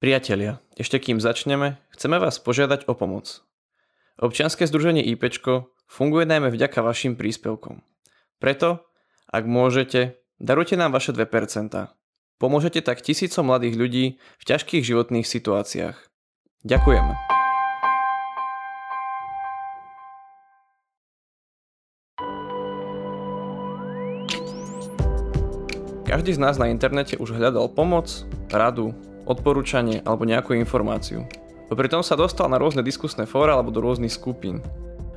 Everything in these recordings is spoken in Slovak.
Priatelia, ešte kým začneme, chceme vás požiadať o pomoc. Občianske združenie IPčko funguje najmä vďaka vašim príspevkom. Preto, ak môžete, darujte nám vaše 2%. Pomôžete tak tisícom mladých ľudí v ťažkých životných situáciách. Ďakujeme. Každý z nás na internete už hľadal pomoc, radu, odporúčanie alebo nejakú informáciu. Popri tom sa dostal na rôzne diskusné fóra alebo do rôznych skupín.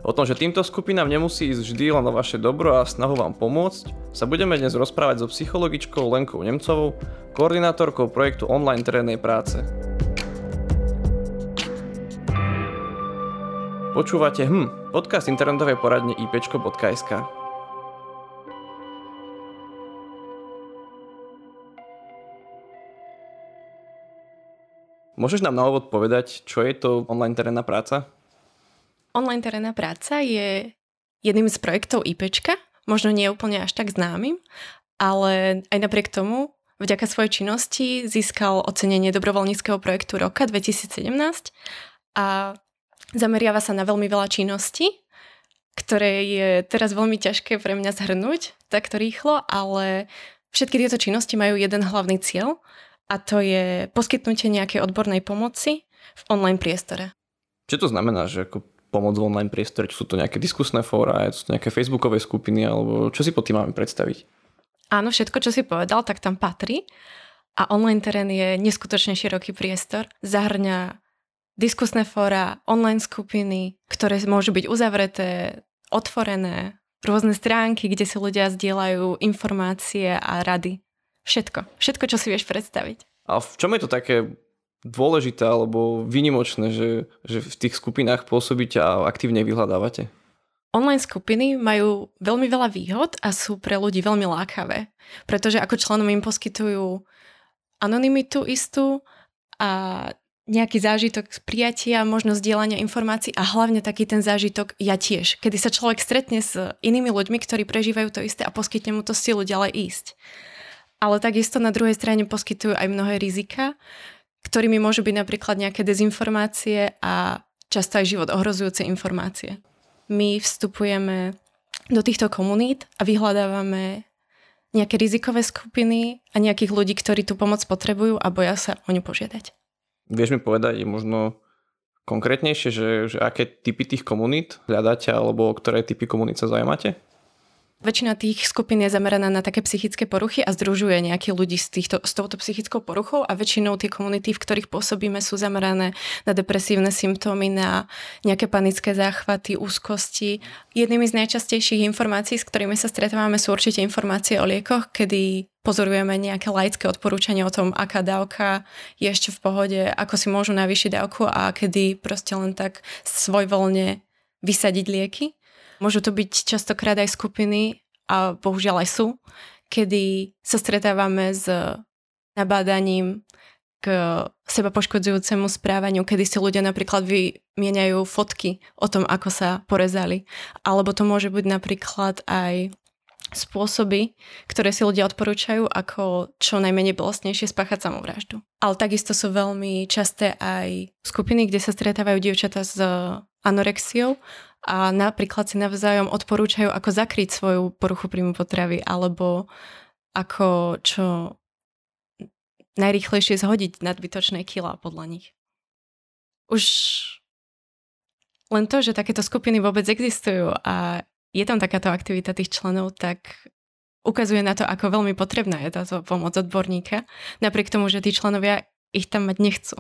O tom, že týmto skupinám nemusí ísť vždy len o vaše dobro a snahu vám pomôcť, sa budeme dnes rozprávať so psychologičkou Lenkou Nemcovou, koordinátorkou projektu online terénnej práce. Počúvate hm, podcast internetovej poradne ipčko.sk. Môžeš nám na úvod povedať, čo je to online terénna práca? Online terénna práca je jedným z projektov IPčka, možno nie úplne až tak známym, ale aj napriek tomu vďaka svojej činnosti získal ocenenie dobrovoľníckého projektu roka 2017 a zameriava sa na veľmi veľa činností, ktoré je teraz veľmi ťažké pre mňa zhrnúť takto rýchlo, ale všetky tieto činnosti majú jeden hlavný cieľ a to je poskytnutie nejakej odbornej pomoci v online priestore. Čo to znamená, že ako pomoc v online priestore? Sú to nejaké diskusné fóra, sú to nejaké facebookové skupiny, alebo čo si pod tým máme predstaviť? Áno, všetko, čo si povedal, tak tam patrí. A online terén je neskutočne široký priestor. Zahrňa diskusné fóra, online skupiny, ktoré môžu byť uzavreté, otvorené, rôzne stránky, kde si ľudia zdieľajú informácie a rady. Všetko. Všetko, čo si vieš predstaviť. A v čom je to také dôležité alebo vynimočné, že, že v tých skupinách pôsobíte a aktívne vyhľadávate? Online skupiny majú veľmi veľa výhod a sú pre ľudí veľmi lákavé, pretože ako členom im poskytujú anonymitu istú a nejaký zážitok z prijatia, možnosť dielania informácií a hlavne taký ten zážitok ja tiež, kedy sa človek stretne s inými ľuďmi, ktorí prežívajú to isté a poskytne mu to silu ďalej ísť ale takisto na druhej strane poskytujú aj mnohé rizika, ktorými môžu byť napríklad nejaké dezinformácie a často aj život ohrozujúce informácie. My vstupujeme do týchto komunít a vyhľadávame nejaké rizikové skupiny a nejakých ľudí, ktorí tú pomoc potrebujú a boja sa o ňu požiadať. Vieš mi povedať možno konkrétnejšie, že, že aké typy tých komunít hľadáte alebo o ktoré typy komunít sa zaujímate? Väčšina tých skupín je zameraná na také psychické poruchy a združuje nejakých ľudí s, týchto, s touto psychickou poruchou a väčšinou tie komunity, v ktorých pôsobíme, sú zamerané na depresívne symptómy, na nejaké panické záchvaty, úzkosti. Jednými z najčastejších informácií, s ktorými sa stretávame, sú určite informácie o liekoch, kedy pozorujeme nejaké laické odporúčania o tom, aká dávka je ešte v pohode, ako si môžu navýšiť dávku a kedy proste len tak svojvoľne vysadiť lieky. Môžu to byť častokrát aj skupiny, a bohužiaľ aj sú, kedy sa stretávame s nabádaním k seba poškodzujúcemu správaniu, kedy si ľudia napríklad vymieňajú fotky o tom, ako sa porezali. Alebo to môže byť napríklad aj spôsoby, ktoré si ľudia odporúčajú, ako čo najmenej bolestnejšie spáchať samovraždu. Ale takisto sú veľmi časté aj skupiny, kde sa stretávajú dievčatá s anorexiou a napríklad si navzájom odporúčajú, ako zakryť svoju poruchu príjmu potravy alebo ako čo najrýchlejšie zhodiť nadbytočné kila podľa nich. Už len to, že takéto skupiny vôbec existujú a je tam takáto aktivita tých členov, tak ukazuje na to, ako veľmi potrebná je táto pomoc odborníka, napriek tomu, že tí členovia ich tam mať nechcú.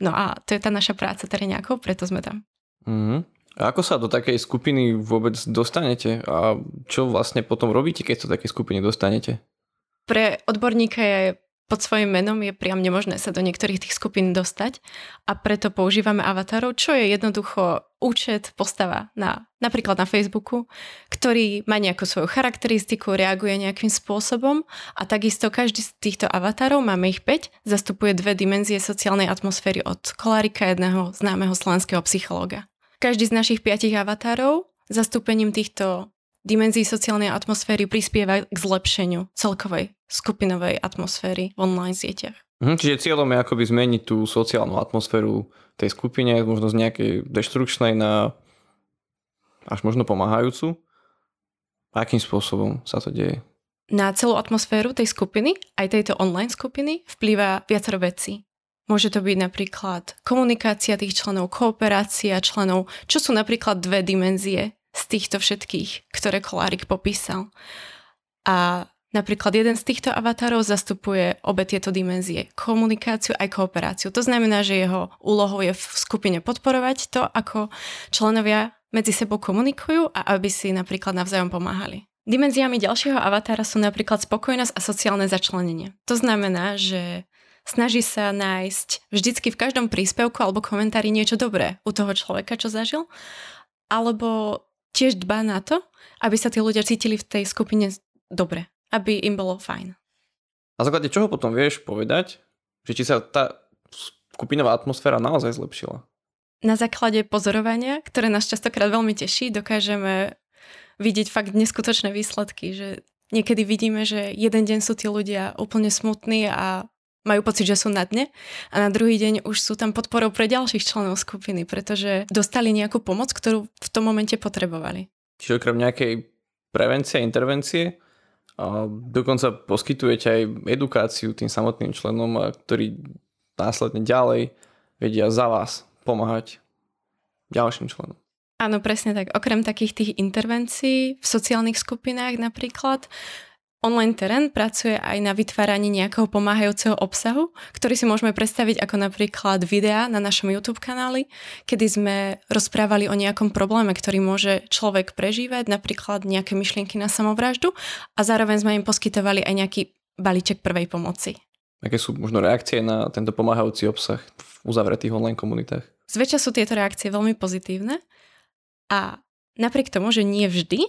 No a to je tá naša práca teréňákov, preto sme tam. Mm-hmm. A ako sa do takej skupiny vôbec dostanete? A čo vlastne potom robíte, keď sa do takej skupiny dostanete? Pre odborníka je pod svojim menom je priam nemožné sa do niektorých tých skupín dostať a preto používame avatarov, čo je jednoducho účet, postava na, napríklad na Facebooku, ktorý má nejakú svoju charakteristiku, reaguje nejakým spôsobom a takisto každý z týchto avatarov, máme ich 5, zastupuje dve dimenzie sociálnej atmosféry od Kolárika, jedného známeho slovenského psychológa. Každý z našich piatich avatárov zastúpením týchto dimenzií sociálnej atmosféry prispieva k zlepšeniu celkovej skupinovej atmosféry v online sieťach. Mhm, čiže cieľom je akoby zmeniť tú sociálnu atmosféru tej skupine, možno z nejakej deštrukčnej na až možno pomáhajúcu. Akým spôsobom sa to deje? Na celú atmosféru tej skupiny, aj tejto online skupiny, vplýva viacero vecí. Môže to byť napríklad komunikácia tých členov, kooperácia členov, čo sú napríklad dve dimenzie z týchto všetkých, ktoré Kolárik popísal. A napríklad jeden z týchto avatárov zastupuje obe tieto dimenzie, komunikáciu aj kooperáciu. To znamená, že jeho úlohou je v skupine podporovať to, ako členovia medzi sebou komunikujú a aby si napríklad navzájom pomáhali. Dimenziami ďalšieho avatára sú napríklad spokojnosť a sociálne začlenenie. To znamená, že snaží sa nájsť vždycky v každom príspevku alebo komentári niečo dobré u toho človeka, čo zažil, alebo tiež dbá na to, aby sa tí ľudia cítili v tej skupine dobre, aby im bolo fajn. Na základe čoho potom vieš povedať, že či sa tá skupinová atmosféra naozaj zlepšila? Na základe pozorovania, ktoré nás častokrát veľmi teší, dokážeme vidieť fakt neskutočné výsledky, že niekedy vidíme, že jeden deň sú tí ľudia úplne smutní a majú pocit, že sú na dne a na druhý deň už sú tam podporou pre ďalších členov skupiny, pretože dostali nejakú pomoc, ktorú v tom momente potrebovali. Čiže okrem nejakej prevencie, intervencie, a dokonca poskytujete aj edukáciu tým samotným členom, ktorí následne ďalej vedia za vás pomáhať ďalším členom. Áno, presne tak. Okrem takých tých intervencií v sociálnych skupinách napríklad, Online terén pracuje aj na vytváraní nejakého pomáhajúceho obsahu, ktorý si môžeme predstaviť ako napríklad videá na našom YouTube kanáli, kedy sme rozprávali o nejakom probléme, ktorý môže človek prežívať, napríklad nejaké myšlienky na samovraždu a zároveň sme im poskytovali aj nejaký balíček prvej pomoci. Aké sú možno reakcie na tento pomáhajúci obsah v uzavretých online komunitách? Zväčša sú tieto reakcie veľmi pozitívne a napriek tomu, že nie vždy,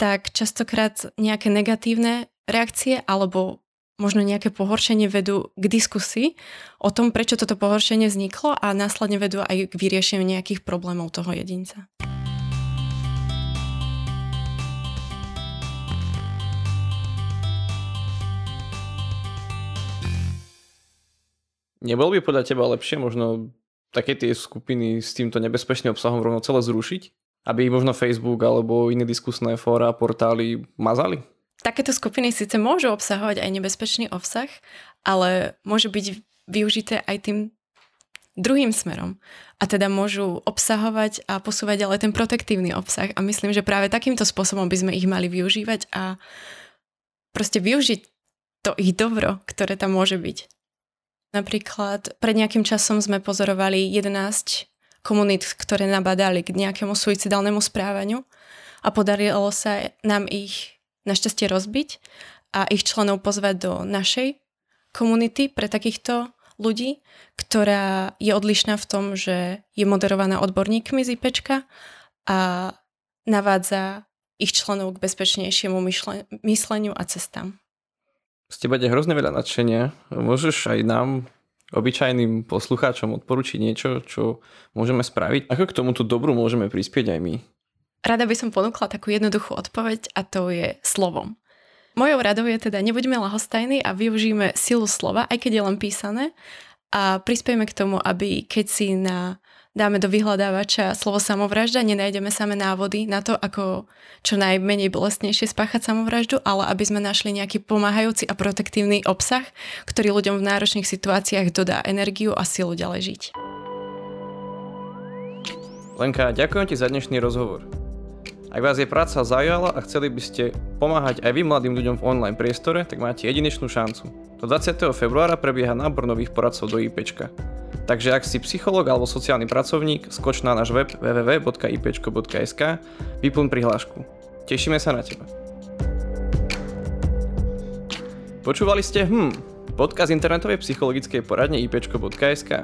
tak častokrát nejaké negatívne reakcie alebo možno nejaké pohoršenie vedú k diskusii o tom, prečo toto pohoršenie vzniklo a následne vedú aj k vyriešeniu nejakých problémov toho jedinca. Nebolo by podľa teba lepšie možno také tie skupiny s týmto nebezpečným obsahom rovno celé zrušiť? Aby možno Facebook alebo iné diskusné fóra, portály mazali? Takéto skupiny síce môžu obsahovať aj nebezpečný obsah, ale môžu byť využité aj tým druhým smerom. A teda môžu obsahovať a posúvať ďalej ten protektívny obsah. A myslím, že práve takýmto spôsobom by sme ich mali využívať a proste využiť to ich dobro, ktoré tam môže byť. Napríklad pred nejakým časom sme pozorovali 11 komunít, ktoré nabadali k nejakému suicidálnemu správaniu a podarilo sa nám ich našťastie rozbiť a ich členov pozvať do našej komunity pre takýchto ľudí, ktorá je odlišná v tom, že je moderovaná odborníkmi z IPčka a navádza ich členov k bezpečnejšiemu mysleniu a cestám. Z teba je hrozne veľa nadšenia. Môžeš aj nám obyčajným poslucháčom odporučiť niečo, čo môžeme spraviť? Ako k tomuto dobru môžeme prispieť aj my? Rada by som ponúkla takú jednoduchú odpoveď a to je slovom. Mojou radou je teda nebuďme lahostajní a využijeme silu slova, aj keď je len písané a prispiejme k tomu, aby keď si na dáme do vyhľadávača slovo samovražda, nenájdeme samé návody na to, ako čo najmenej bolestnejšie spáchať samovraždu, ale aby sme našli nejaký pomáhajúci a protektívny obsah, ktorý ľuďom v náročných situáciách dodá energiu a silu ďalej žiť. Lenka, ďakujem ti za dnešný rozhovor. Ak vás je práca zaujala a chceli by ste pomáhať aj vy mladým ľuďom v online priestore, tak máte jedinečnú šancu. Do 20. februára prebieha nábor nových poradcov do IPčka. Takže ak si psychológ alebo sociálny pracovník, skoč na náš web www.ipčko.sk, vyplň prihlášku. Tešíme sa na teba. Počúvali ste hm, podcast internetovej psychologickej poradne ipčko.sk.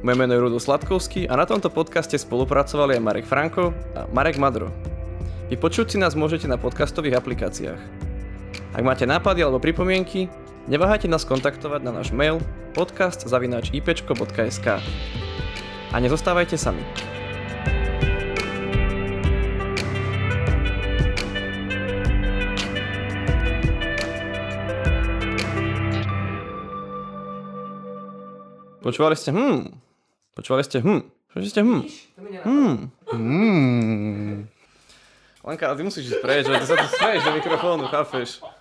Moje meno je Rudo Sladkovský a na tomto podcaste spolupracovali aj Marek Franko a Marek Madro. Vypočuť si nás môžete na podcastových aplikáciách. Ak máte nápady alebo pripomienky, Neváhajte nás kontaktovať na náš mail podcast.ipčko.sk A nezostávajte sami. Počúvali ste hm. Počúvali ste hm. Počúvali ste hm. Hm. Mm. Lenka, ale ty musíš ísť preč, že ty sa tu smeješ do mikrofónu, chápeš?